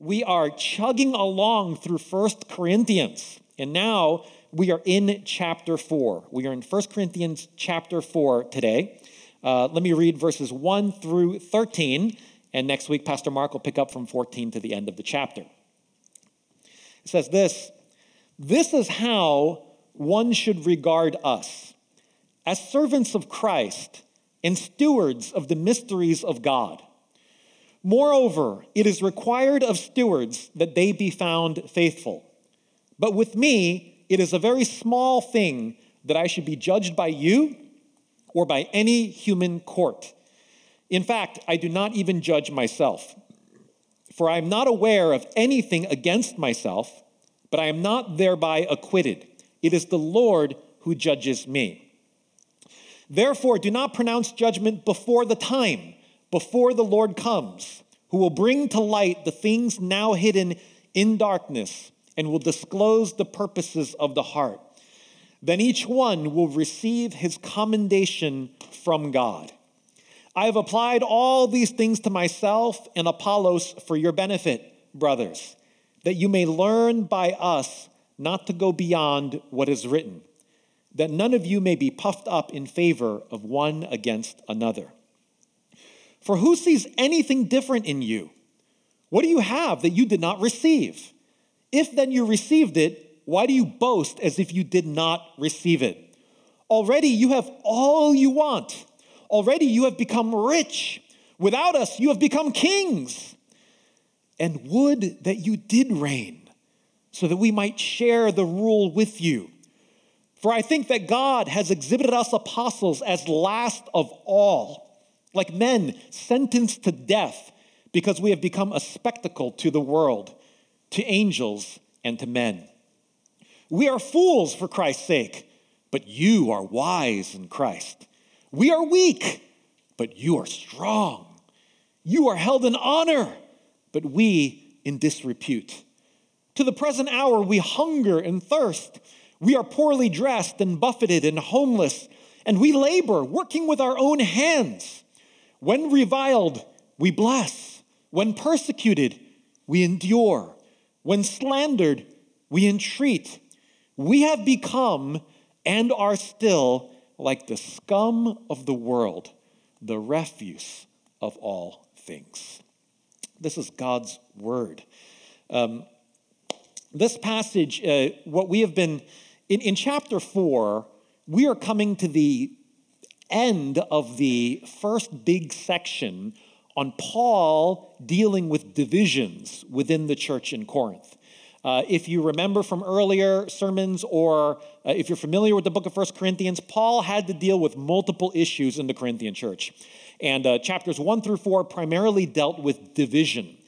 we are chugging along through First Corinthians, and now we are in chapter 4. We are in First Corinthians chapter 4 today. Uh, let me read verses 1 through 13, and next week, Pastor Mark will pick up from 14 to the end of the chapter. It says this This is how one should regard us as servants of Christ and stewards of the mysteries of God. Moreover, it is required of stewards that they be found faithful. But with me, it is a very small thing that I should be judged by you or by any human court. In fact, I do not even judge myself. For I am not aware of anything against myself, but I am not thereby acquitted. It is the Lord who judges me. Therefore, do not pronounce judgment before the time, before the Lord comes, who will bring to light the things now hidden in darkness and will disclose the purposes of the heart. Then each one will receive his commendation from God. I have applied all these things to myself and Apollos for your benefit, brothers, that you may learn by us not to go beyond what is written that none of you may be puffed up in favor of one against another. For who sees anything different in you? What do you have that you did not receive? If then you received it, why do you boast as if you did not receive it? Already you have all you want. Already you have become rich. Without us, you have become kings. And would that you did reign, so that we might share the rule with you. For I think that God has exhibited us apostles as last of all, like men sentenced to death because we have become a spectacle to the world, to angels, and to men. We are fools for Christ's sake, but you are wise in Christ. We are weak, but you are strong. You are held in honor, but we in disrepute. To the present hour, we hunger and thirst. We are poorly dressed and buffeted and homeless, and we labor, working with our own hands. When reviled, we bless. When persecuted, we endure. When slandered, we entreat. We have become and are still like the scum of the world, the refuse of all things. This is God's word. Um, this passage, uh, what we have been in, in chapter four, we are coming to the end of the first big section on Paul dealing with divisions within the church in Corinth. Uh, if you remember from earlier sermons, or uh, if you're familiar with the book of First Corinthians, Paul had to deal with multiple issues in the Corinthian church. And uh, chapters one through four primarily dealt with division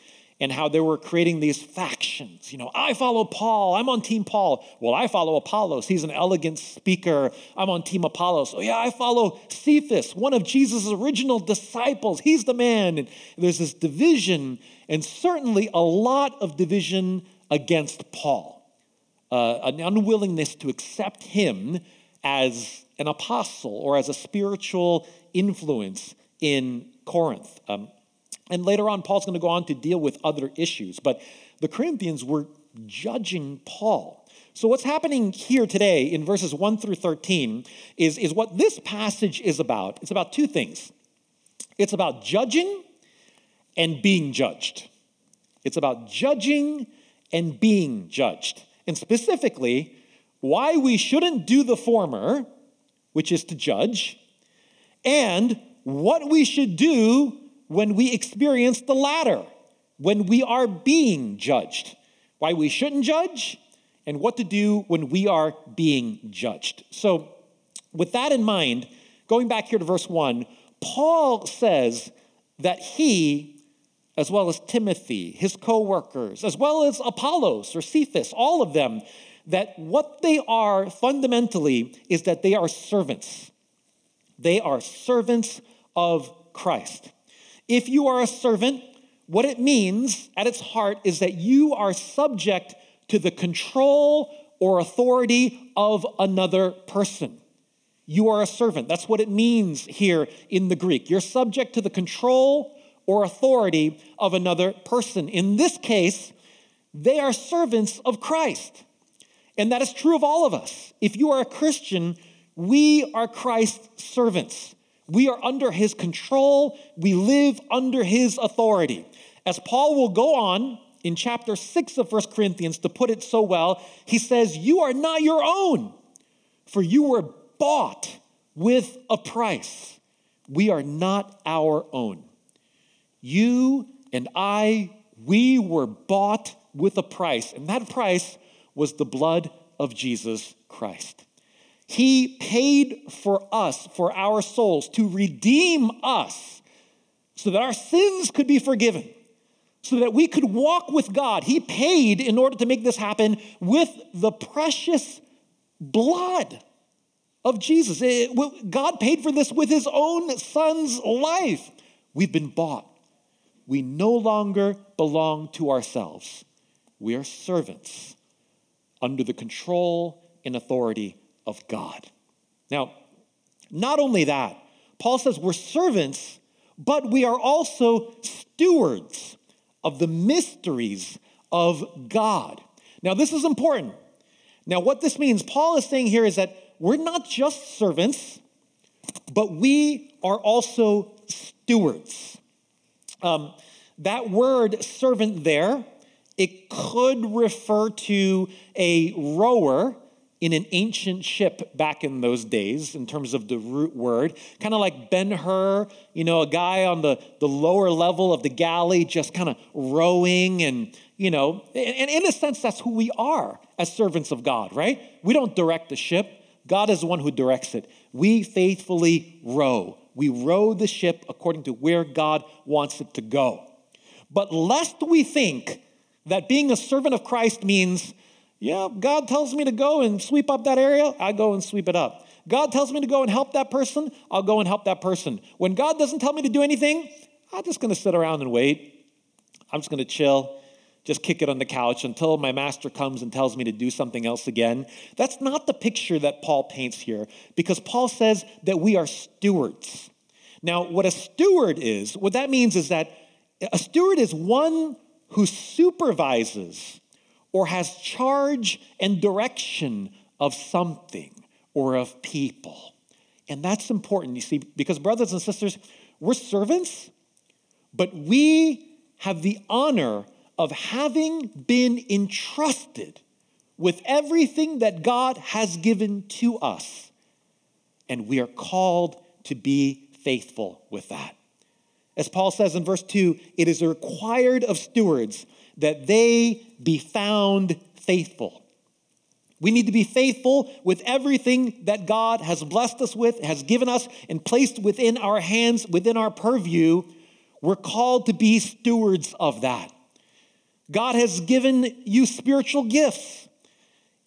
and how they were creating these factions. You know, I follow Paul, I'm on team Paul. Well, I follow Apollos, he's an elegant speaker, I'm on team Apollos. Oh, yeah, I follow Cephas, one of Jesus' original disciples, he's the man. And there's this division, and certainly a lot of division against Paul, uh, an unwillingness to accept him as an apostle or as a spiritual influence in Corinth. Um, and later on, Paul's going to go on to deal with other issues. But the Corinthians were judging Paul. So, what's happening here today in verses 1 through 13 is, is what this passage is about. It's about two things it's about judging and being judged. It's about judging and being judged. And specifically, why we shouldn't do the former, which is to judge, and what we should do when we experience the latter, when we are being judged, why we shouldn't judge, and what to do when we are being judged. So, with that in mind, going back here to verse 1, Paul says that he, as well as Timothy, his co workers, as well as Apollos or Cephas, all of them, that what they are fundamentally is that they are servants. They are servants of Christ. If you are a servant, what it means at its heart is that you are subject to the control or authority of another person. You are a servant. That's what it means here in the Greek. You're subject to the control or authority of another person. In this case, they are servants of Christ. And that is true of all of us. If you are a Christian, we are Christ's servants. We are under his control. We live under his authority. As Paul will go on in chapter 6 of 1 Corinthians to put it so well, he says, You are not your own, for you were bought with a price. We are not our own. You and I, we were bought with a price, and that price was the blood of Jesus Christ. He paid for us, for our souls, to redeem us so that our sins could be forgiven, so that we could walk with God. He paid in order to make this happen with the precious blood of Jesus. It, God paid for this with his own son's life. We've been bought. We no longer belong to ourselves. We are servants under the control and authority of God. Now, not only that, Paul says we're servants, but we are also stewards of the mysteries of God. Now, this is important. Now, what this means, Paul is saying here is that we're not just servants, but we are also stewards. Um, that word servant there, it could refer to a rower in an ancient ship back in those days in terms of the root word kind of like ben-hur you know a guy on the, the lower level of the galley just kind of rowing and you know and in a sense that's who we are as servants of god right? We don't direct the ship. God is the one who directs it. We faithfully row. We row the ship according to where god wants it to go. But lest we think that being a servant of Christ means, yeah, God tells me to go and sweep up that area, I go and sweep it up. God tells me to go and help that person, I'll go and help that person. When God doesn't tell me to do anything, I'm just going to sit around and wait. I'm just going to chill, just kick it on the couch until my master comes and tells me to do something else again. That's not the picture that Paul paints here because Paul says that we are stewards. Now, what a steward is, what that means is that a steward is one who supervises or has charge and direction of something or of people. And that's important, you see, because, brothers and sisters, we're servants, but we have the honor of having been entrusted with everything that God has given to us. And we are called to be faithful with that. As Paul says in verse 2, it is required of stewards that they be found faithful. We need to be faithful with everything that God has blessed us with, has given us, and placed within our hands, within our purview. We're called to be stewards of that. God has given you spiritual gifts.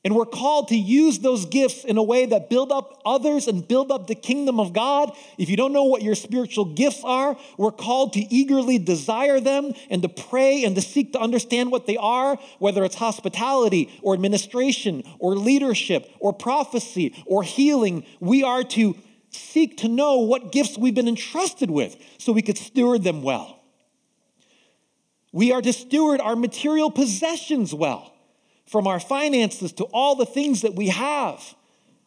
And we're called to use those gifts in a way that build up others and build up the kingdom of God. If you don't know what your spiritual gifts are, we're called to eagerly desire them and to pray and to seek to understand what they are, whether it's hospitality or administration or leadership or prophecy or healing. We are to seek to know what gifts we've been entrusted with so we could steward them well. We are to steward our material possessions well from our finances to all the things that we have,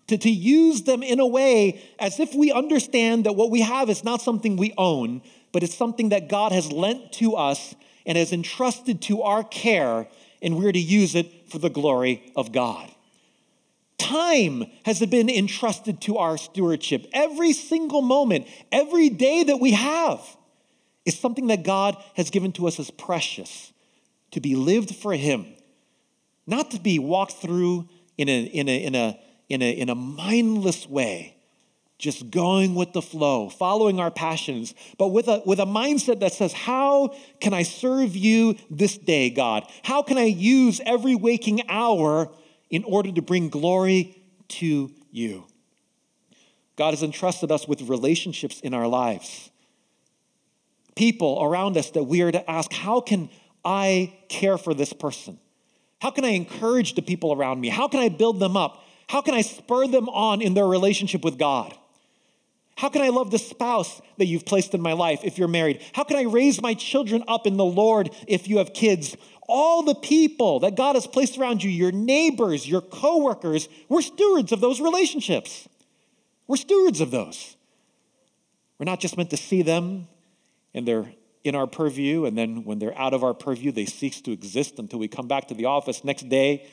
to, to use them in a way as if we understand that what we have is not something we own, but it's something that God has lent to us and has entrusted to our care, and we're to use it for the glory of God. Time has been entrusted to our stewardship. Every single moment, every day that we have is something that God has given to us as precious to be lived for Him not to be walked through in a, in a, in a, in a, in a mindless way, just going with the flow, following our passions, but with a, with a mindset that says, How can I serve you this day, God? How can I use every waking hour in order to bring glory to you? God has entrusted us with relationships in our lives, people around us that we are to ask, How can I care for this person? How can I encourage the people around me? How can I build them up? How can I spur them on in their relationship with God? How can I love the spouse that you've placed in my life if you're married? How can I raise my children up in the Lord if you have kids? All the people that God has placed around you, your neighbors, your coworkers, we're stewards of those relationships. We're stewards of those. We're not just meant to see them and they're in our purview, and then when they're out of our purview, they cease to exist until we come back to the office next day.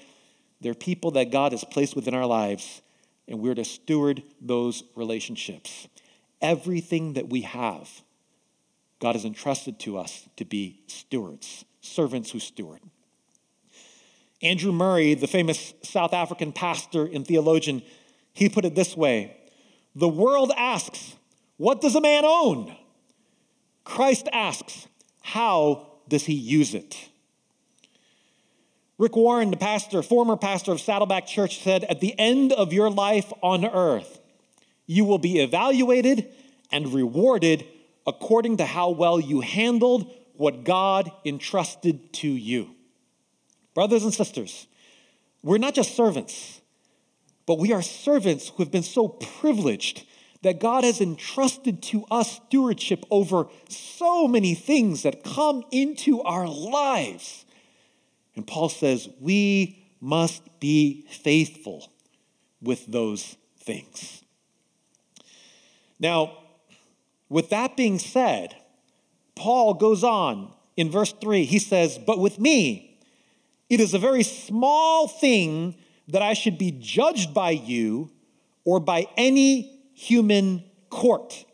They're people that God has placed within our lives, and we're to steward those relationships. Everything that we have, God has entrusted to us to be stewards, servants who steward. Andrew Murray, the famous South African pastor and theologian, he put it this way The world asks, What does a man own? Christ asks, how does he use it? Rick Warren, the pastor, former pastor of Saddleback Church, said, At the end of your life on earth, you will be evaluated and rewarded according to how well you handled what God entrusted to you. Brothers and sisters, we're not just servants, but we are servants who have been so privileged that God has entrusted to us stewardship over so many things that come into our lives. And Paul says, we must be faithful with those things. Now, with that being said, Paul goes on in verse 3. He says, But with me, it is a very small thing that I should be judged by you or by any human court.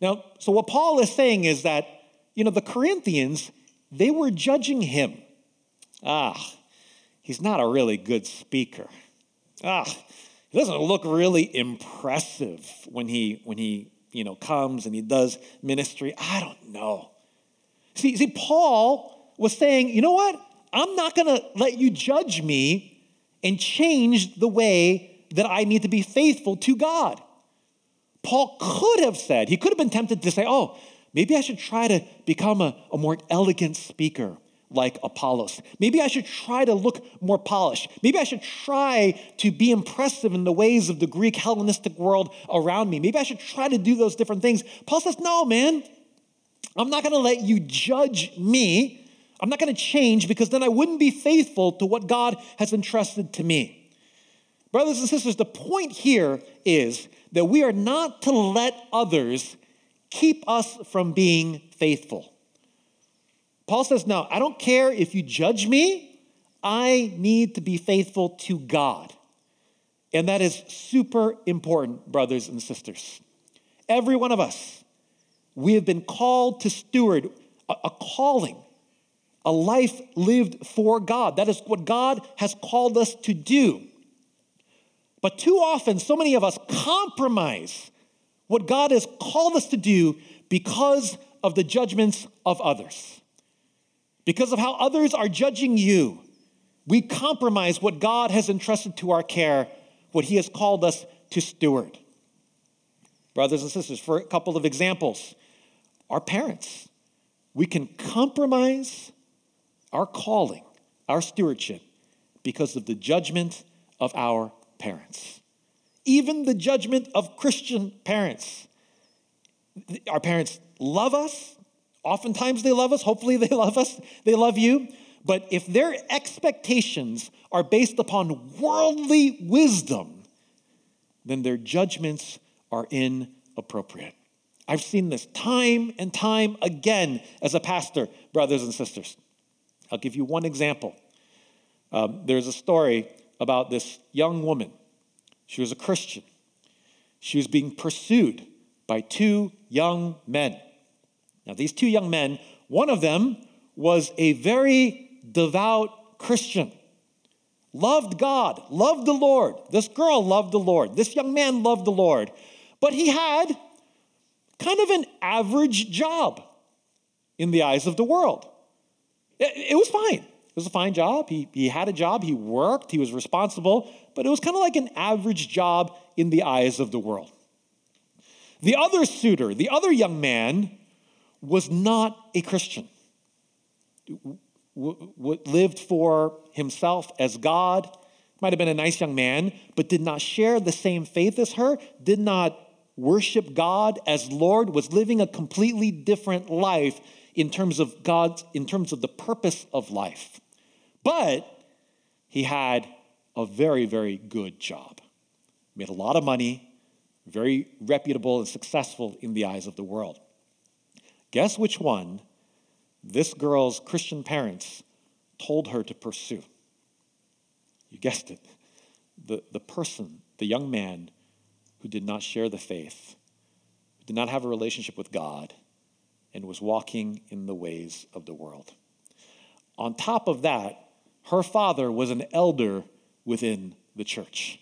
Now, so what Paul is saying is that, you know, the Corinthians, they were judging him. Ah, he's not a really good speaker. Ah, he doesn't look really impressive when he when he, you know, comes and he does ministry. I don't know. See, see, Paul was saying, you know what? I'm not gonna let you judge me and change the way that I need to be faithful to God. Paul could have said, he could have been tempted to say, oh, maybe I should try to become a, a more elegant speaker like Apollos. Maybe I should try to look more polished. Maybe I should try to be impressive in the ways of the Greek Hellenistic world around me. Maybe I should try to do those different things. Paul says, no, man, I'm not going to let you judge me. I'm not going to change because then I wouldn't be faithful to what God has entrusted to me. Brothers and sisters, the point here is that we are not to let others keep us from being faithful. Paul says, No, I don't care if you judge me, I need to be faithful to God. And that is super important, brothers and sisters. Every one of us, we have been called to steward a, calling, a life lived for God. That is what God has called us to do. But too often, so many of us compromise what God has called us to do because of the judgments of others. Because of how others are judging you, we compromise what God has entrusted to our care, what He has called us to steward. Brothers and sisters, for a couple of examples, our parents, we can compromise our calling, our stewardship, because of the judgment of our parents, even the judgment of Christian parents. Our parents love us. Oftentimes they love us. Hopefully they love us. They love you. But if their expectations are based upon worldly wisdom, then their judgments are inappropriate. I've seen this time and time again as a pastor, brothers and sisters. I'll give you one example. Um, there's a story about this young woman. She was a Christian. She was being pursued by two young men. Now, these two young men, one of them was a very devout Christian, loved God, loved the Lord. This girl loved the Lord. This young man loved the Lord. But he had kind of an average job in the eyes of the world. It, was fine was a fine job. He, he had a job, he worked, he was responsible, but it was kind of like an average job in the eyes of the world. The other suitor, the other young man, was not a Christian. W- w- lived for himself as God, might have been a nice young man, but did not share the same faith as her, did not worship God as Lord, was living a completely different life in terms of God's, in terms of the purpose of life. But he had a very, very good job. Made a lot of money, very reputable and successful in the eyes of the world. Guess which one this girl's Christian parents told her to pursue? You guessed it. The, the person, the young man who did not share the faith, who did not have a relationship with God, and was walking in the ways of the world. On top of that, her father was an elder within the church.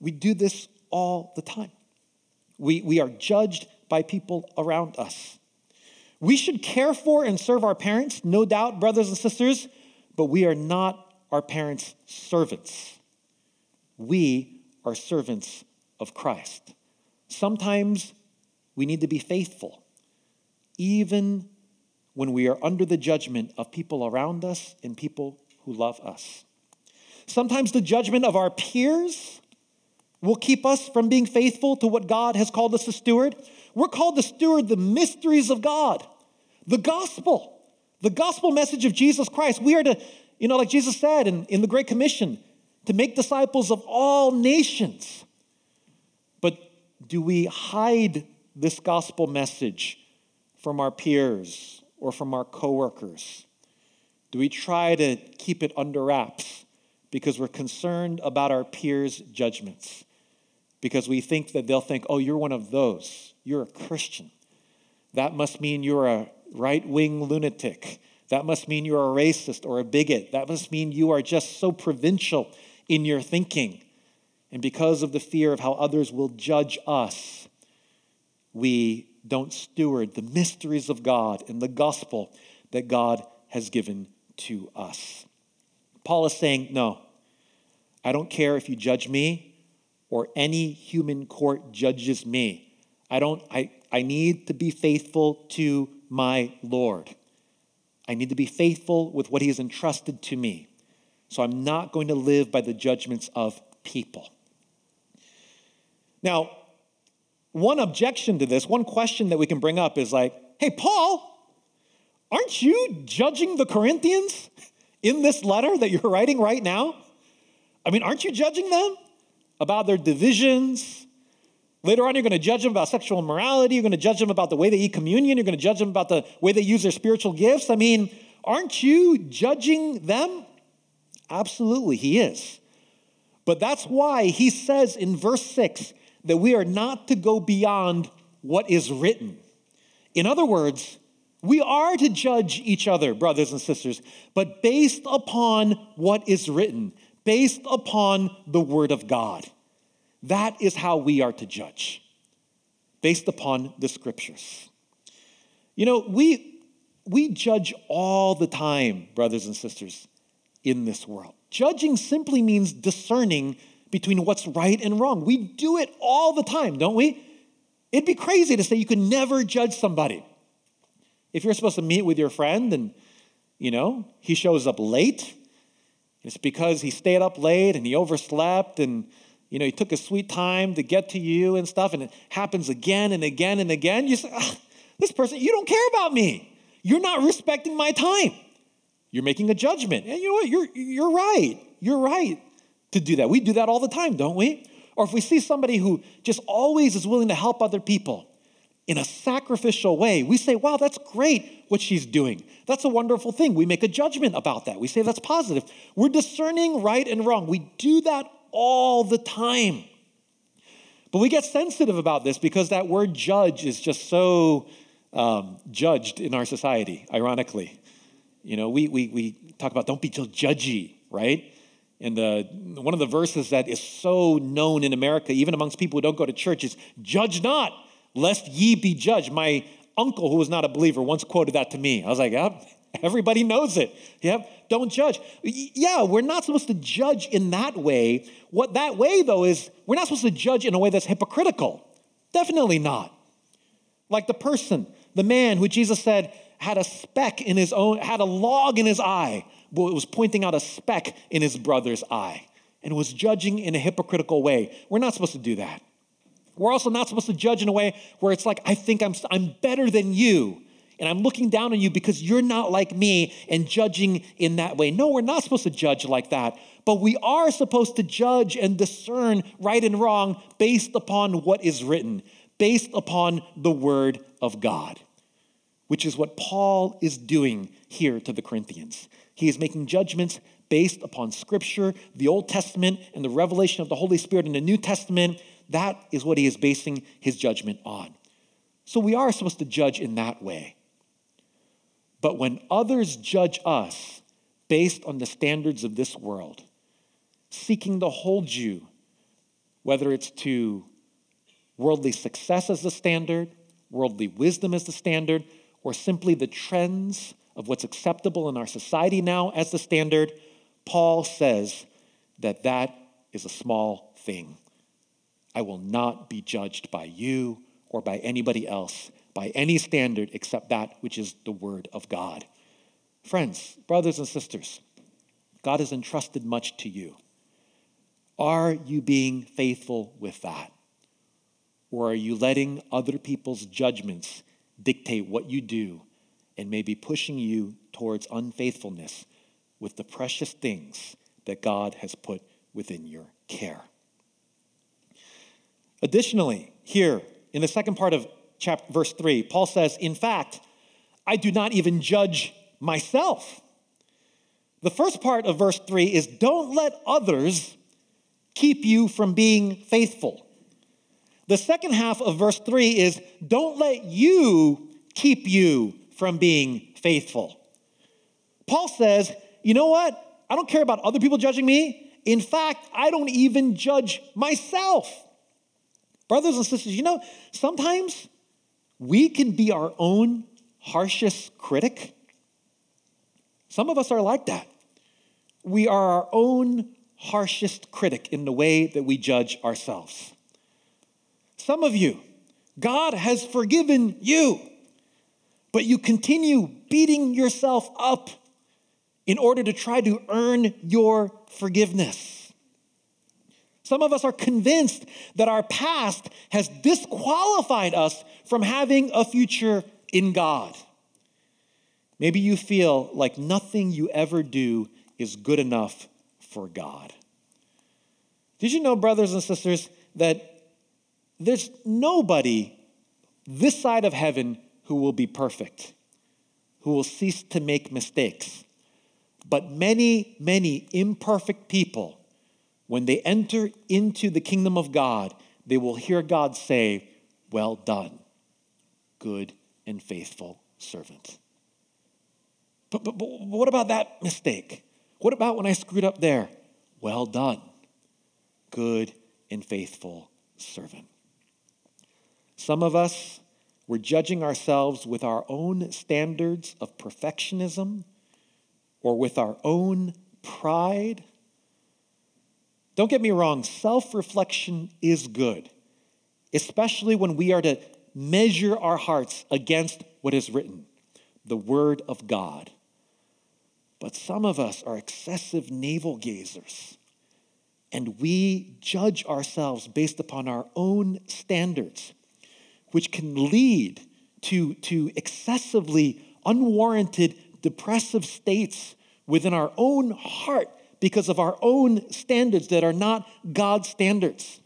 We do this all the time. We, we are judged by people around us. We should care for and serve our parents, no doubt, brothers and sisters, but we are not our parents' servants. We are servants of Christ. Sometimes we need to be faithful, even when we are under the judgment of people around us and people who love us. Sometimes the judgment of our peers will keep us from being faithful to what God has called us to steward. We're called to steward the mysteries of God, the gospel, the gospel message of Jesus Christ. We are to, you know, like Jesus said in, in the Great Commission, to make disciples of all nations. But do we hide this gospel message from our peers or from our coworkers? Do we try to keep it under wraps because we're concerned about our peers' judgments? Because we think that they'll think, oh, you're one of those. You're a Christian. That must mean you're a right wing lunatic. That must mean you're a racist or a bigot. That must mean you are just so provincial in your thinking. And because of the fear of how others will judge us, we don't steward the mysteries of God and the gospel that God has given to us. Paul is saying, No, I don't care if you judge me or any human court judges me. I don't, I, I need to be faithful to my Lord. I need to be faithful with what he has entrusted to me. So I'm not going to live by the judgments of people. Now, one objection to this, one question that we can bring up is like, hey, Paul, aren't you judging the Corinthians in this letter that you're writing right now? I mean, aren't you judging them about their divisions? Later on, you're going to judge them about sexual immorality. You're going to judge them about the way they eat communion. You're going to judge them about the way they use their spiritual gifts. I mean, aren't you judging them? Absolutely, he is. But that's why he says in verse 6 that we are not to go beyond what is written. In other words, we are to judge each other, brothers and sisters, but based upon what is written, based upon the Word of God. That is how we are to judge, based upon the Scriptures. You know, we, we judge all the time, brothers and sisters, in this world. Judging simply means discerning between what's right and wrong. We do it all the time, don't we? It'd be crazy to say you can never judge somebody. If you're supposed to meet with your friend and, you know, he shows up late, it's because he stayed up late and he overslept and, you know, he took a sweet time to get to you and stuff, and it happens again and again and again. You say, this person, you don't care about me. You're not respecting my time. You're making a judgment. And you know what? You're, you're right. You're right to do that. We do that all the time, don't we? Or if we see somebody who just always is willing to help other people in a sacrificial way, we say, wow, that's great what she's doing. That's a wonderful thing. We make a judgment about that. We say that's positive. We're discerning right and wrong. We do that all the time. But we get sensitive about this because that word judge is just so um, judged in our society, ironically. You know, we, we, we talk about don't be so judgy, right? And one of the verses that is so known in America, even amongst people who don't go to church, is judge not, lest ye be judged. My uncle, who was not a believer, once quoted that to me. I was like, yep, everybody knows it. Yep, don't judge. Yeah, we're not supposed to judge in that way. What that way, though, is we're not supposed to judge in a way that's hypocritical. Definitely not. Like the person, the man who Jesus said had a speck in his own, had a log in his eye was pointing out a speck in his brother's eye and was judging in a hypocritical way. We're not supposed to do that. We're also not supposed to judge in a way where it's like, I think I'm, I'm better than you, and I'm looking down on you because you're not like me, and judging in that way. No, we're not supposed to judge like that, but we are supposed to judge and discern right and wrong based upon what is written, based upon the word of God, which is what Paul is doing here to the Corinthians. He is making judgments based upon Scripture, the Old Testament, and the revelation of the Holy Spirit in the New Testament. That is what he is basing his judgment on. So we are supposed to judge in that way. But when others judge us based on the standards of this world, seeking to hold you, whether it's to worldly success as the standard, worldly wisdom as the standard, or simply the trends of what's acceptable in our society now as the standard, Paul says that that is a small thing. I will not be judged by you or by anybody else by any standard except that which is the Word of God. Friends, brothers, and sisters, God has entrusted much to you. Are you being faithful with that? Or are you letting other people's judgments dictate what you do and may be pushing you towards unfaithfulness with the precious things that God has put within your care. Additionally, here in the second part of chapter, verse 3, Paul says, In fact, I do not even judge myself. The first part of verse 3 is don't let others keep you from being faithful. The second half of verse 3 is don't let you keep you from being faithful. Paul says, you know what? I don't care about other people judging me. In fact, I don't even judge myself. Brothers and sisters, you know, sometimes we can be our own harshest critic. Some of us are like that. We are our own harshest critic in the way that we judge ourselves. Some of you, God has forgiven you, but you continue beating yourself up in order to try to earn your forgiveness. Some of us are convinced that our past has disqualified us from having a future in God. Maybe you feel like nothing you ever do is good enough for God. Did you know, brothers and sisters, that there's nobody this side of heaven who will be perfect, who will cease to make mistakes? But many, many imperfect people, when they enter into the kingdom of God, they will hear God say, Well done, good and faithful servant. But, but, but what about that mistake? What about when I screwed up there? Well done, good and faithful servant. Some of us, we're judging ourselves with our own standards of perfectionism or with our own pride. Don't get me wrong, self reflection is good, especially when we are to measure our hearts against what is written, the Word of God. But some of us are excessive navel gazers, and we judge ourselves based upon our own standards, which can lead to, to excessively unwarranted depressive states within our own heart because of our own standards that are not God's standards.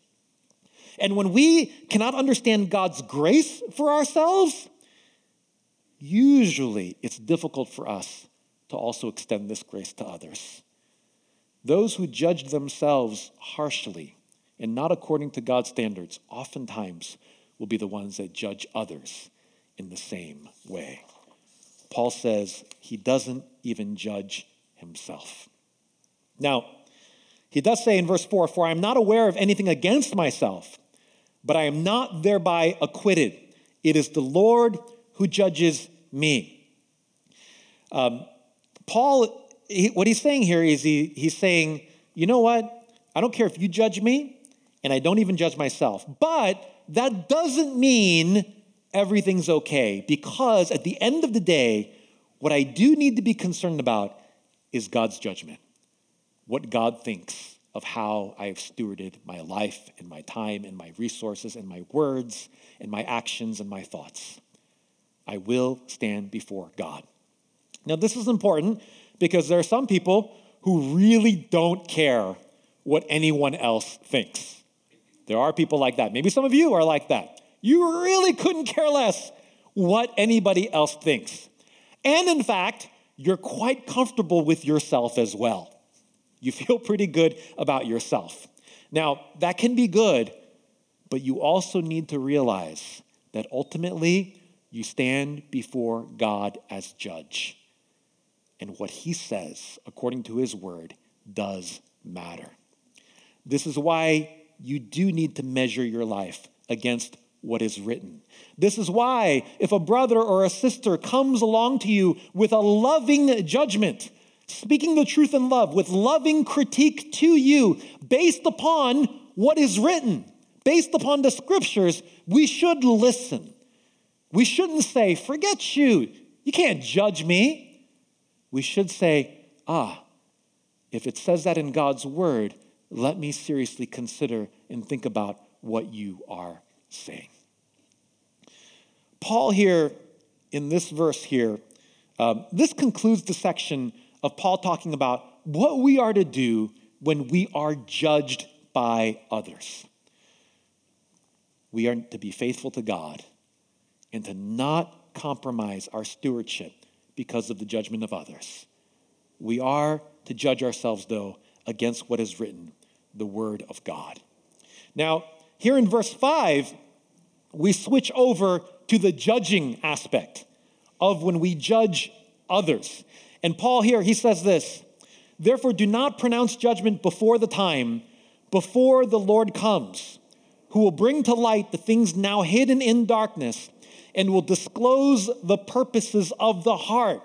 And when we cannot understand God's grace for ourselves, usually it's difficult for us to also extend this grace to others. Those who judge themselves harshly and not according to God's standards oftentimes will be the ones that judge others in the same way. Paul says he doesn't even judge himself. Now, he does say in verse 4 For I am not aware of anything against myself, but I am not thereby acquitted. It is the Lord who judges me. Um, Paul, he, what he's saying here is he, he's saying, you know what? I don't care if you judge me, and I don't even judge myself. But that doesn't mean everything's okay because at the end of the day, what I do need to be concerned about is God's judgment, what God thinks of how I've stewarded my life and my time and my resources and my words and my actions and my thoughts. I will stand before God. Now, this is important because there are some people who really don't care what anyone else thinks. There are people like that. Maybe some of you are like that. You really couldn't care less what anybody else thinks. And in fact, you're quite comfortable with yourself as well. You feel pretty good about yourself. Now, that can be good, but you also need to realize that ultimately you stand before God as judge. And what he says, according to his word, does matter. This is why you do need to measure your life against what is written. This is why, if a brother or a sister comes along to you with a loving judgment, speaking the truth in love, with loving critique to you based upon what is written, based upon the scriptures, we should listen. We shouldn't say, forget you, you can't judge me. We should say, ah, if it says that in God's word, let me seriously consider and think about what you are saying. Paul, here in this verse here, um, this concludes the section of Paul talking about what we are to do when we are judged by others. We are to be faithful to God and to not compromise our stewardship because of the judgment of others. We are to judge ourselves, though, against what is written, the Word of God. Now, here in verse 5, we switch over to the judging aspect of when we judge others. And Paul here, he says this Therefore, do not pronounce judgment before the time, before the Lord comes, who will bring to light the things now hidden in darkness and will disclose the purposes of the heart.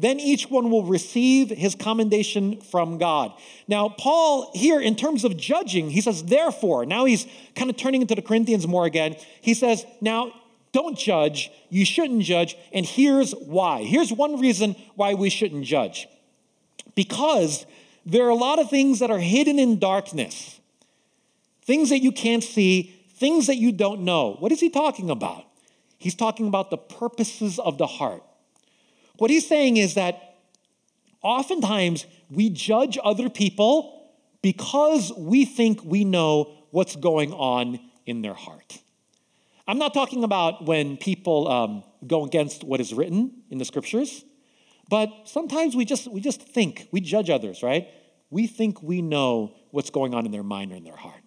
Then each one will receive his commendation from God. Now, Paul, here in terms of judging, he says, therefore, now he's kind of turning into the Corinthians more again. He says, now don't judge, you shouldn't judge, and here's why. Here's one reason why we shouldn't judge. Because there are a lot of things that are hidden in darkness, things that you can't see, things that you don't know. What is he talking about? He's talking about the purposes of the heart. What he's saying is that oftentimes we judge other people because we think we know what's going on in their heart. I'm not talking about when people um, go against what is written in the scriptures, but sometimes we just, we just think, we judge others, right? We think we know what's going on in their mind or in their heart.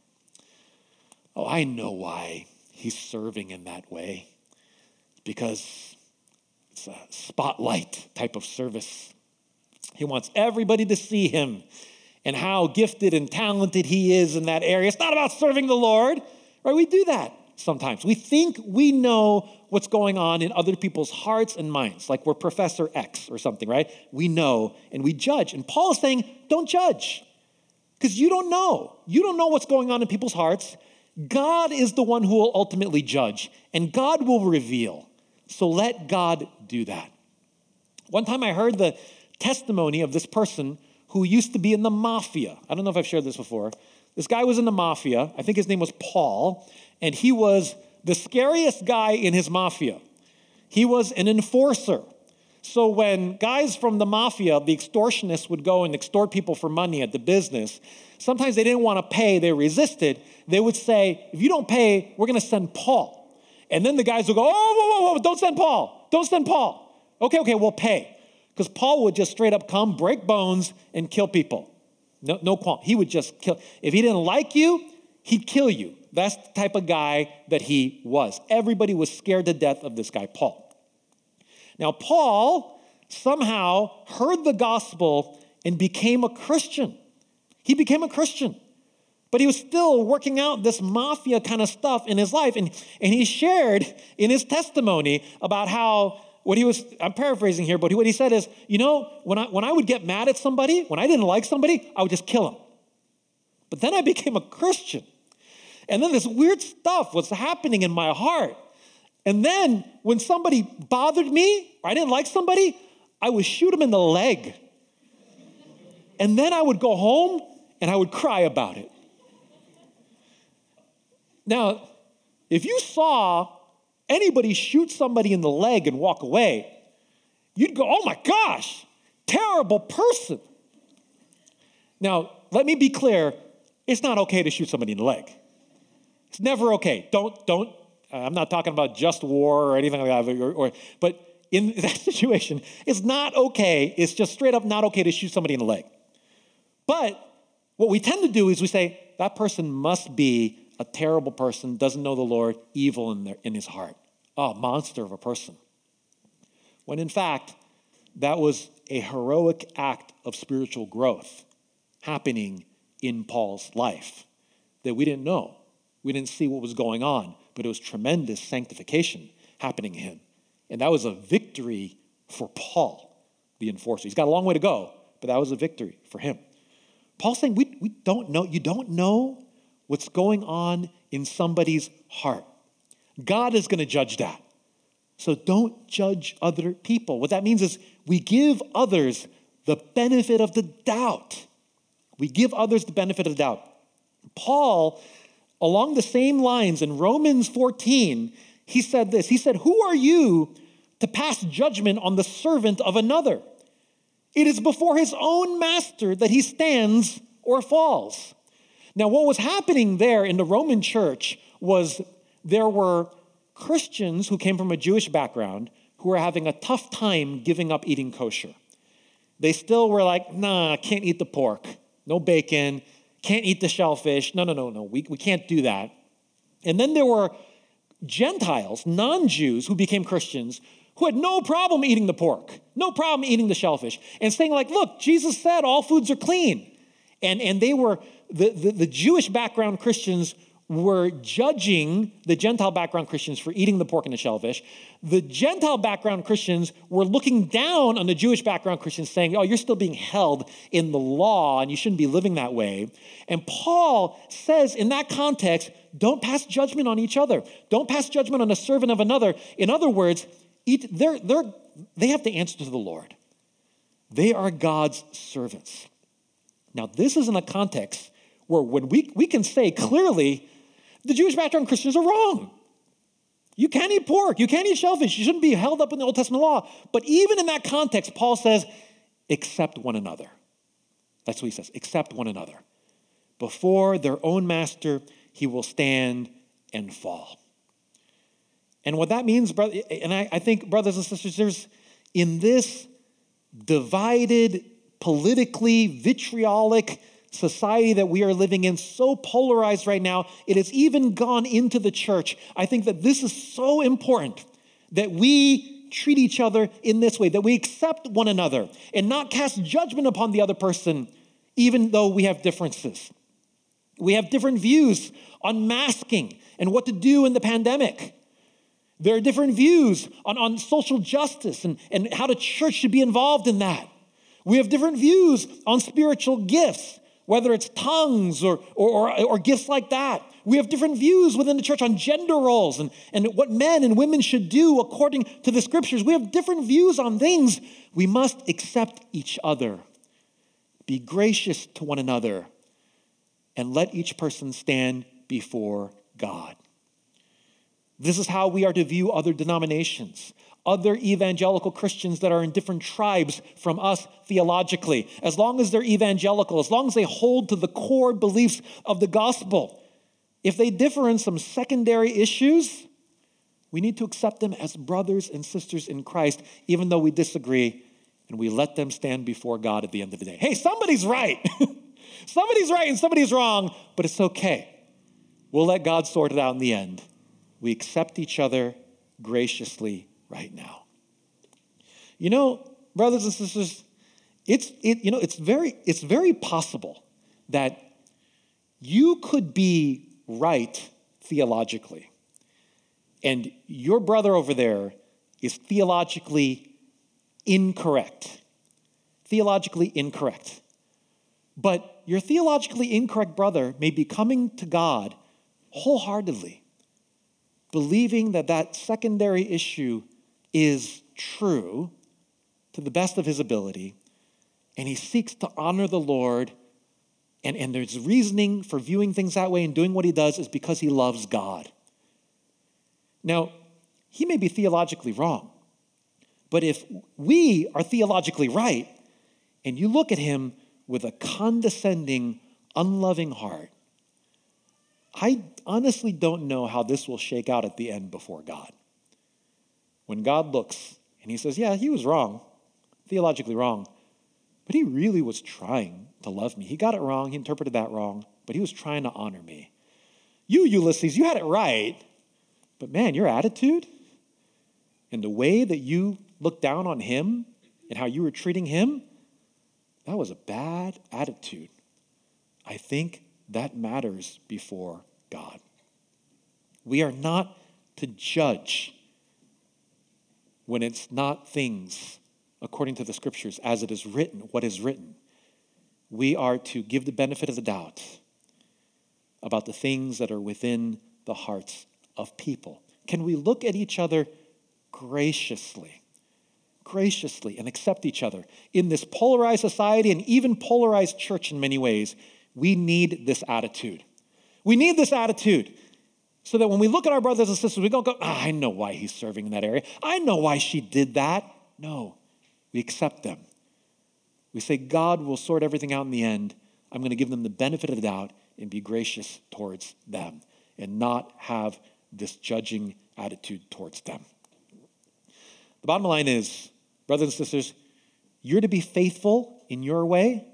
Oh, I know why he's serving in that way because it's a spotlight type of service. He wants everybody to see him and how gifted and talented he is in that area. It's not about serving the Lord, right? We do that sometimes. We think we know what's going on in other people's hearts and minds, like we're Professor X or something, right? We know and we judge. And Paul is saying, don't judge because you don't know. You don't know what's going on in people's hearts. God is the one who will ultimately judge, and God will reveal. So let God do that. One time I heard the testimony of this person who used to be in the mafia. I don't know if I've shared this before. This guy was in the mafia. I think his name was Paul, and he was the scariest guy in his mafia. He was an enforcer. So when guys from the mafia, the extortionists, would go and extort people for money at the business, sometimes they didn't want to pay, they resisted. They would say, If you don't pay, we're going to send Paul. And then the guys would go, Oh, whoa, whoa, whoa, don't send Paul. Don't send Paul. Okay, okay, we'll pay. Because Paul would just straight up come, break bones, and kill people. No, no qualm. He would just kill. If he didn't like you, he'd kill you. That's the type of guy that he was. Everybody was scared to death of this guy, Paul. Now, Paul somehow heard the gospel and became a Christian. He became a Christian. But he was still working out this mafia kind of stuff in his life. And, and he shared in his testimony about how what he was, I'm paraphrasing here, but what he said is, you know, when I, when I would get mad at somebody, when I didn't like somebody, I would just kill him. But then I became a Christian. And then this weird stuff was happening in my heart. And then when somebody bothered me, or I didn't like somebody, I would shoot him in the leg. And then I would go home and I would cry about it. Now, if you saw anybody shoot somebody in the leg and walk away, you'd go, oh my gosh, terrible person. Now, let me be clear it's not okay to shoot somebody in the leg. It's never okay. Don't, don't, uh, I'm not talking about just war or anything like that, or, or, but in that situation, it's not okay. It's just straight up not okay to shoot somebody in the leg. But what we tend to do is we say, that person must be a terrible person, doesn't know the Lord, evil in, their, in his heart. Oh, monster of a person. When in fact, that was a heroic act of spiritual growth happening in Paul's life that we didn't know. We didn't see what was going on, but it was tremendous sanctification happening in him. And that was a victory for Paul, the enforcer. He's got a long way to go, but that was a victory for him. Paul's saying, we, we don't know, you don't know what's going on in somebody's heart. God is going to judge that. So don't judge other people. What that means is we give others the benefit of the doubt. We give others the benefit of the doubt. Paul, along the same lines in Romans 14, he said this He said, Who are you to pass judgment on the servant of another? It is before his own master that he stands or falls. Now, what was happening there in the Roman church was there were Christians who came from a Jewish background who were having a tough time giving up eating kosher. They still were like, nah, can't eat the pork, no bacon, can't eat the shellfish. No, no, no, no, we, we can't do that. And then there were Gentiles, non Jews, who became Christians who had no problem eating the pork, no problem eating the shellfish, and saying, like, look, Jesus said all foods are clean. And, and they were, the, the, the Jewish background Christians were judging the Gentile background Christians for eating the pork and the shellfish. The Gentile background Christians were looking down on the Jewish background Christians, saying, Oh, you're still being held in the law and you shouldn't be living that way. And Paul says in that context, don't pass judgment on each other. Don't pass judgment on a servant of another. In other words, they're, they're, they have to answer to the Lord. They are God's servants. Now, this is in a context where when we, we can say clearly the Jewish background Christians are wrong. You can't eat pork. You can't eat shellfish. You shouldn't be held up in the Old Testament law. But even in that context, Paul says, accept one another. That's what he says accept one another. Before their own master, he will stand and fall. And what that means, brother, and I, I think, brothers and sisters, there's in this divided, politically vitriolic, society that we are living in, so polarized right now, it has even gone into the church. I think that this is so important that we treat each other in this way, that we accept one another and not cast judgment upon the other person, even though we have differences. We have different views on masking and what to do in the pandemic. There are different views on, on social justice and, and how the church should be involved in that. We have different views on spiritual gifts whether it's tongues or, or, or, or, gifts like that. We have different views within the church on gender roles and, and what men and women should do according to the scriptures. We have different views on things. We must accept each other, be gracious to one another, and let each person stand before God. This is how we are to view other denominations other evangelical Christians that are in different tribes from us theologically, as long as they're evangelical, as long as they hold to the core beliefs of the gospel. If they differ in some secondary issues, we need to accept them as brothers and sisters in Christ, even though we disagree, and we let them stand before God at the end of the day. Hey, somebody's right. somebody's right and somebody's wrong, but it's okay. We'll let God sort it out in the end. We accept each other graciously right now. You know, brothers and sisters, it's it, you know, it's very it's very possible that you could be right theologically and your brother over there is theologically incorrect. Theologically incorrect. But your theologically incorrect brother may be coming to God wholeheartedly, believing that that secondary issue is true to the best of his ability, and he seeks to honor the Lord And, and there's reasoning for viewing things that way and doing what he does is because he loves God. Now, he may be theologically wrong, but if we are theologically right, and you look at him with a condescending, unloving heart, I honestly don't know how this will shake out at the end before God. When God looks and he says, Yeah, he was wrong, theologically wrong, but he really was trying to love me. He got it wrong, he interpreted that wrong, but he was trying to honor me. You, Ulysses, you had it right, but man, your attitude and the way that you looked down on him and how you were treating him, that was a bad attitude. I think that matters before God. We are not to judge when it's not things according to the scriptures as it is written, what is written. We are to give the benefit of the doubt about the things that are within the hearts of people. Can we look at each other graciously? Graciously and accept each other. In this polarized society and even polarized church in many ways, we need this attitude. We need this attitude so that when we look at our brothers and sisters, we don't go, oh, I know why he's serving in that area. I know why she did that. No, we accept them. We say, God will sort everything out in the end. I'm going to give them the benefit of the doubt and be gracious towards them and not have this judging attitude towards them. The bottom line is, brothers and sisters, you're to be faithful in your way,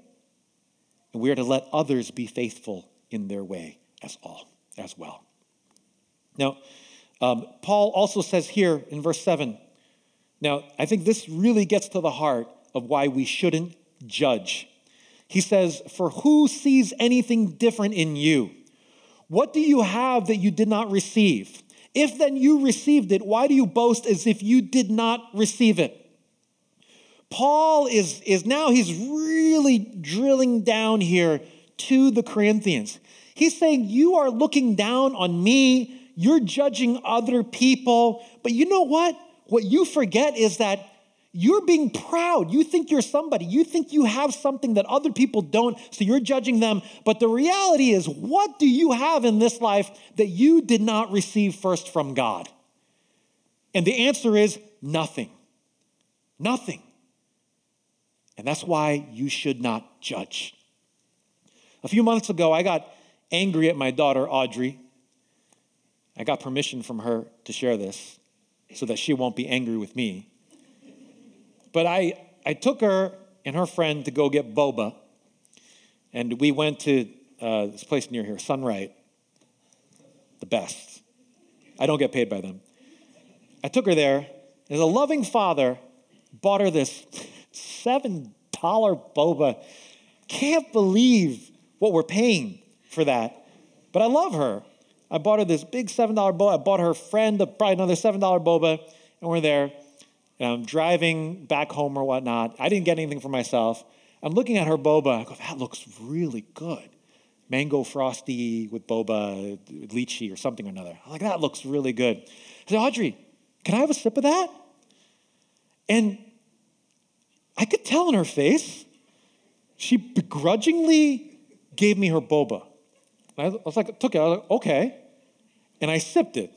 and we are to let others be faithful in their way as all as well. Now, um, Paul also says here in verse 7 now, I think this really gets to the heart of why we shouldn't judge. He says, For who sees anything different in you? What do you have that you did not receive? If then you received it, why do you boast as if you did not receive it? Paul is, is now, he's really drilling down here to the Corinthians. He's saying, You are looking down on me, you're judging other people, but you know what? What you forget is that you're being proud. You think you're somebody. You think you have something that other people don't, so you're judging them. But the reality is, what do you have in this life that you did not receive first from God? And the answer is nothing. Nothing. And that's why you should not judge. A few months ago, I got angry at my daughter, Audrey. I got permission from her to share this so that she won't be angry with me. But I, I took her and her friend to go get boba, and we went to uh, this place near here, Sunright, the best. I don't get paid by them. I took her there, and as a loving father bought her this $7 boba. Can't believe what we're paying for that. But I love her. I bought her this big $7 boba. I bought her friend probably another $7 boba, and we're there. And I'm driving back home or whatnot. I didn't get anything for myself. I'm looking at her boba. I go, that looks really good. Mango frosty with boba, lychee or something or another. I'm like, that looks really good. I said, Audrey, can I have a sip of that? And I could tell in her face, she begrudgingly gave me her boba. I was like, took it. I was like, okay. And I sipped it.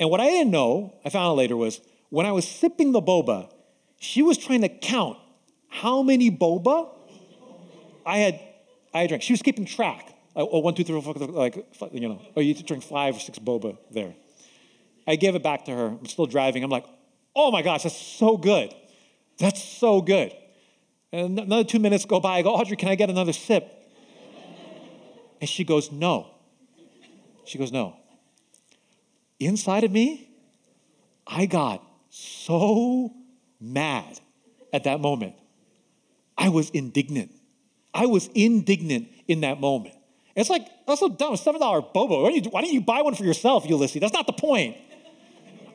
And what I didn't know, I found out later, was when I was sipping the boba, she was trying to count how many boba I had, I had drank. She was keeping track. Oh, one, two, three, four, like, you know, oh, you drink five or six boba there. I gave it back to her. I'm still driving. I'm like, oh my gosh, that's so good. That's so good. And another two minutes go by. I go, Audrey, can I get another sip? And she goes, No. She goes, No. Inside of me, I got so mad at that moment. I was indignant. I was indignant in that moment. It's like, that's so dumb. $7 boba. Why don't, you, why don't you buy one for yourself, Ulysses? That's not the point.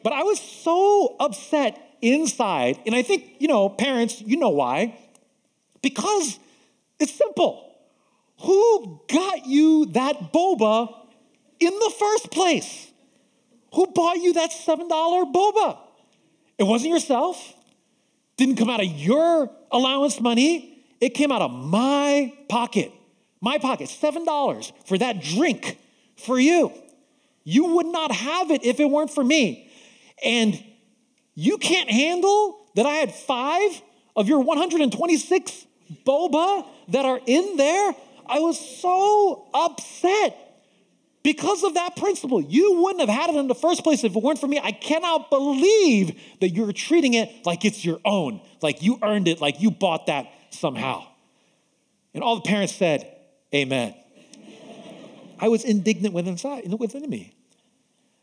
But I was so upset inside. And I think, you know, parents, you know why. Because it's simple. Who got you that boba in the first place? Who bought you that $7 boba? It wasn't yourself. Didn't come out of your allowance money. It came out of my pocket. my pocket, $7 for that drink for you. You would not have it if it weren't for me. And you can't handle that I had five of your 126 boba that are in there. I was so upset because of that principle. You wouldn't have had it in the first place if it weren't for me. I cannot believe that you're treating it like it's your own, like you earned it, like you bought that somehow. And all the parents said, Amen. I was indignant within, inside, within me.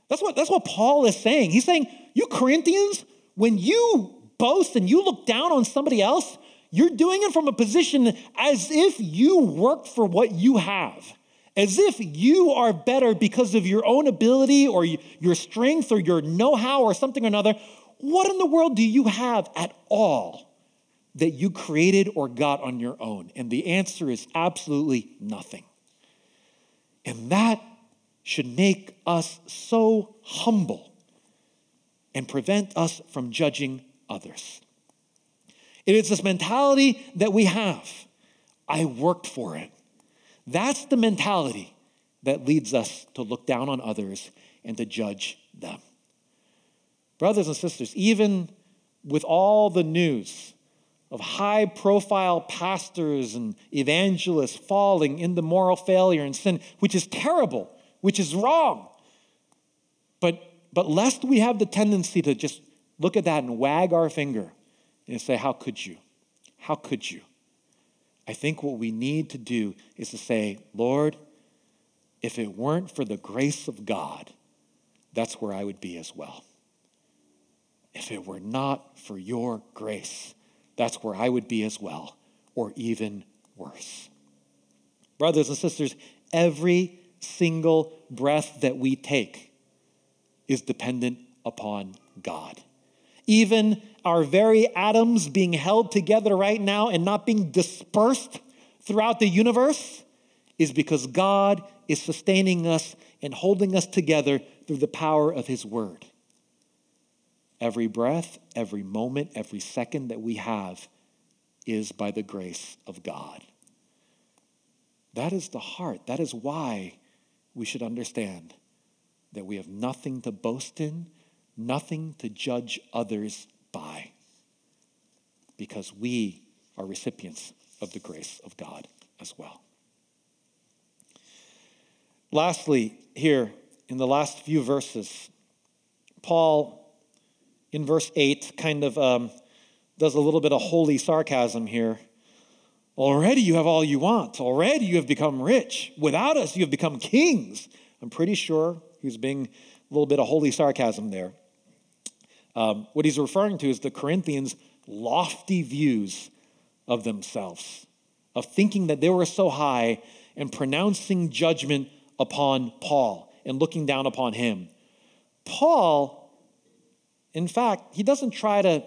That's what, that's what Paul is saying. He's saying, You Corinthians, when you boast and you look down on somebody else, you're doing it from a position as if you worked for what you have, as if you are better because of your own ability or your strength or your know how or something or another. What in the world do you have at all that you created or got on your own? And the answer is absolutely nothing. And that should make us so humble and prevent us from judging others. It is this mentality that we have. I worked for it. That's the mentality that leads us to look down on others and to judge them. Brothers and sisters, even with all the news of high profile pastors and evangelists falling into moral failure and sin, which is terrible, which is wrong. But, but lest we have the tendency to just look at that and wag our finger and say, How could you? How could you? I think what we need to do is to say, Lord, if it weren't for the grace of God, that's where I would be as well. If it were not for your grace, that's where I would be as well, or even worse. Brothers and sisters, every single breath that we take is dependent upon God. Even our very atoms being held together right now and not being dispersed throughout the universe is because God is sustaining us and holding us together through the power of His Word. Every breath, every moment, every second that we have is by the grace of God. That is the heart. That is why we should understand that we have nothing to boast in, nothing to judge others by, because we are recipients of the grace of God as well. Lastly, here in the last few verses, Paul, in verse 8, kind of um, does a little bit of holy sarcasm here. Already you have all you want. Already you have become rich. Without us, you have become kings. I'm pretty sure he's being a little bit of holy sarcasm there. Um, what he's referring to is the Corinthians' lofty views of themselves, of thinking that they were so high and pronouncing judgment upon Paul and looking down upon him. Paul, in fact, he doesn't try to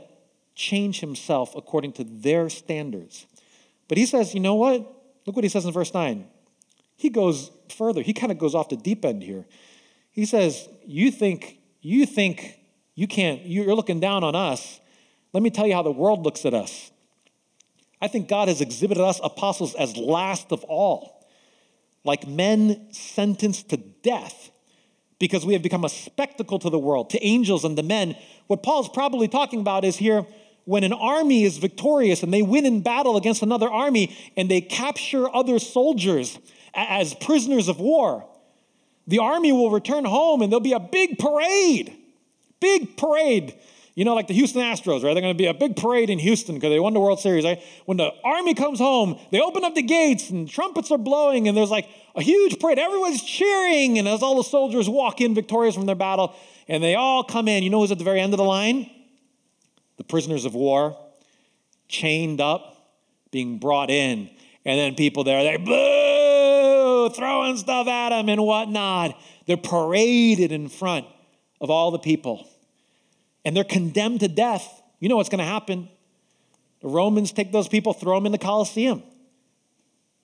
change himself according to their standards. But he says, you know what? Look what he says in verse 9. He goes further. He kind of goes off the deep end here. He says, You think, you think you can't, you're looking down on us. Let me tell you how the world looks at us. I think God has exhibited us apostles as last of all, like men sentenced to death because we have become a spectacle to the world, to angels and to men. What Paul's probably talking about is here when an army is victorious and they win in battle against another army and they capture other soldiers as prisoners of war, the army will return home and there'll be a big parade. Big parade. You know, like the Houston Astros, right? They're going to be a big parade in Houston because they won the World Series, right? When the army comes home, they open up the gates and trumpets are blowing and there's like a huge parade. Everyone's cheering. And as all the soldiers walk in victorious from their battle and they all come in, you know who's at the very end of the line? the prisoners of war, chained up, being brought in. And then people there, they boo, throwing stuff at them and whatnot. They're paraded in front of all the people. And they're condemned to death. You know what's going to happen. The Romans take those people, throw them in the Colosseum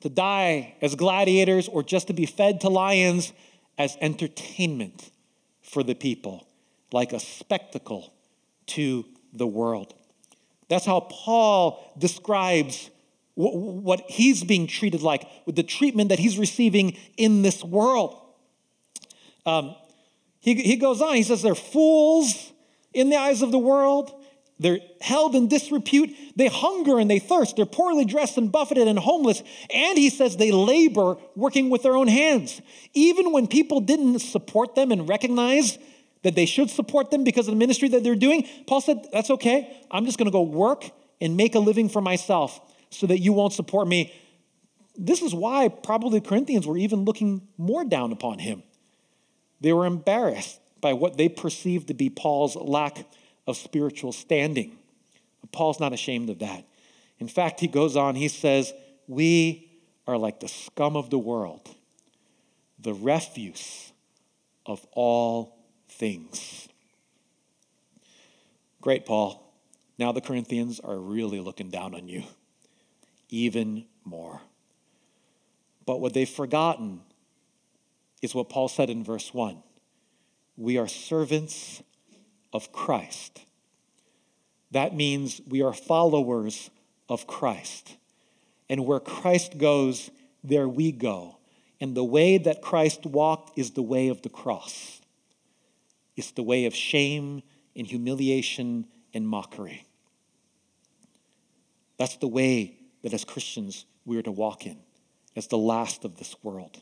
to die as gladiators or just to be fed to lions as entertainment for the people, like a spectacle to the world. That's how Paul describes what he's being treated like, with the treatment that he's receiving in this world. Um, he, he goes on, he says, they're fools in the eyes of the world. They're held in disrepute. They hunger and they thirst. They're poorly dressed and buffeted and homeless. And he says they labor working with their own hands. Even when people didn't support them and recognize that they should support them because of the ministry that they're doing, Paul said, That's okay. I'm just going to go work and make a living for myself so that you won't support me. This is why probably the Corinthians were even looking more down upon him. They were embarrassed by what they perceived to be Paul's lack of spiritual standing. But Paul's not ashamed of that. In fact, he goes on, he says, We are like the scum of the world, the refuse of all things. Great, Paul. Now the Corinthians are really looking down on you even more. But what they've forgotten is what Paul said in verse 1 We are servants of Christ. That means we are followers of Christ. And where Christ goes, there we go. And the way that Christ walked is the way of the cross. It's the way of shame and humiliation and mockery. That's the way that as Christians we are to walk in, as the last of this world.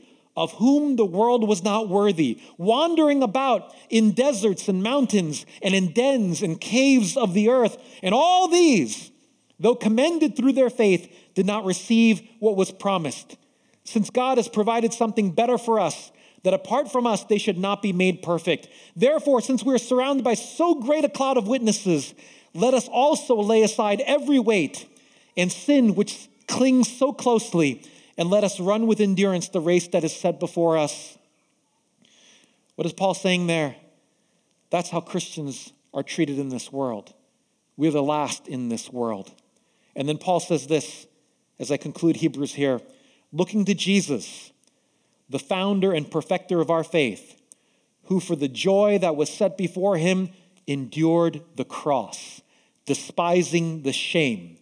of whom the world was not worthy, wandering about in deserts and mountains and in dens and caves of the earth. And all these, though commended through their faith, did not receive what was promised. Since God has provided something better for us, that apart from us they should not be made perfect. Therefore, since we are surrounded by so great a cloud of witnesses, let us also lay aside every weight and sin which clings so closely and let us run with endurance the race that is set before us. What is Paul saying there? That's how Christians are treated in this world. We're the last in this world. And then Paul says this as I conclude Hebrews here looking to Jesus, the founder and perfecter of our faith, who for the joy that was set before him endured the cross, despising the shame,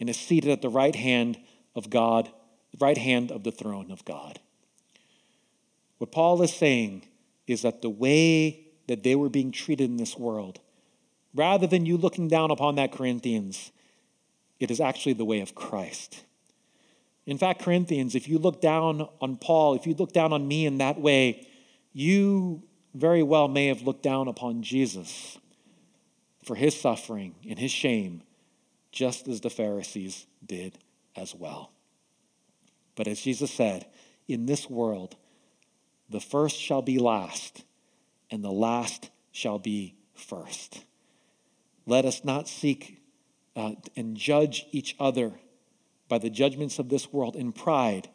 and is seated at the right hand of God right hand of the throne of God. What Paul is saying is that the way that they were being treated in this world, rather than you looking down upon that, Corinthians, it is actually the way of Christ. In fact, Corinthians, if you look down on Paul, if you look down on me in that way, you very well may have looked down upon Jesus for his suffering and his shame, just as the Pharisees did as well. But as Jesus said, in this world, the first shall be last, and the last shall be first. Let us not seek uh, and judge each other by the judgments of this world in pride,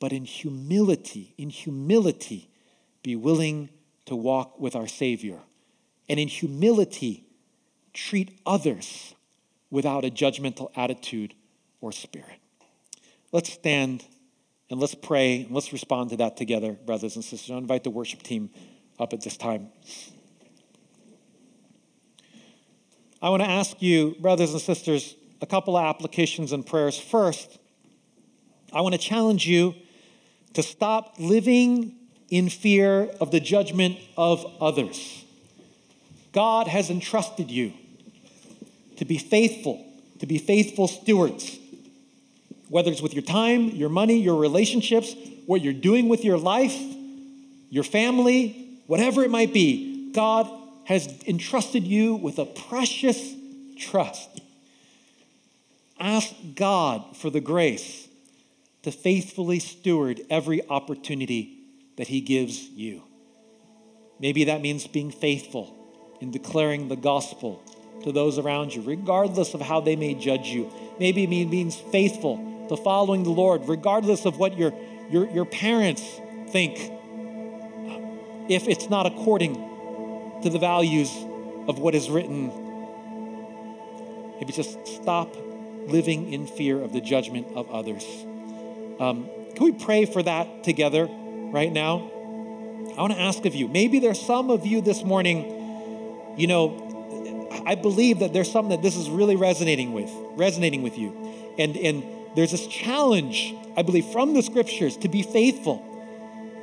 but in humility, in humility, be willing to walk with our Savior. And in humility, treat others without a judgmental attitude or spirit. Let's stand. And let's pray and let's respond to that together, brothers and sisters. I invite the worship team up at this time. I want to ask you, brothers and sisters, a couple of applications and prayers. First, I want to challenge you to stop living in fear of the judgment of others. God has entrusted you to be faithful, to be faithful stewards whether it's with your time, your money, your relationships, what you're doing with your life, your family, whatever it might be, God has entrusted you with a precious trust. Ask God for the grace to faithfully steward every opportunity that He gives you. Maybe that means being faithful in declaring the gospel to those around you, regardless of how they may judge you. Maybe it means faithful to following the Lord, regardless of what your, your, your parents think, if it's not according to the values of what is written. Maybe just stop living in fear of the judgment of others. Um, can we pray for that together right now? I want to ask of you. Maybe there's some of you this morning, you know, I believe that there's something that this is really resonating with, resonating with you. And, and there's this challenge, I believe, from the scriptures to be faithful.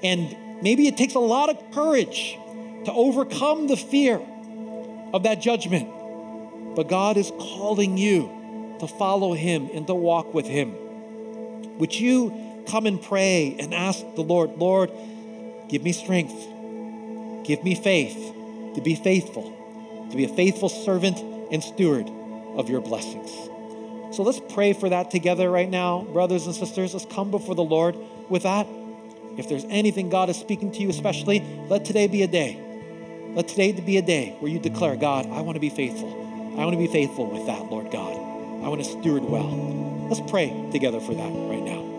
And maybe it takes a lot of courage to overcome the fear of that judgment. But God is calling you to follow Him and to walk with Him. Would you come and pray and ask the Lord, Lord, give me strength, give me faith to be faithful, to be a faithful servant and steward of your blessings. So let's pray for that together right now, brothers and sisters. Let's come before the Lord with that. If there's anything God is speaking to you, especially, let today be a day let today be a day where you declare, God, I want to be faithful. I want to be faithful with that, Lord God. I want to steward well. Let's pray together for that right now.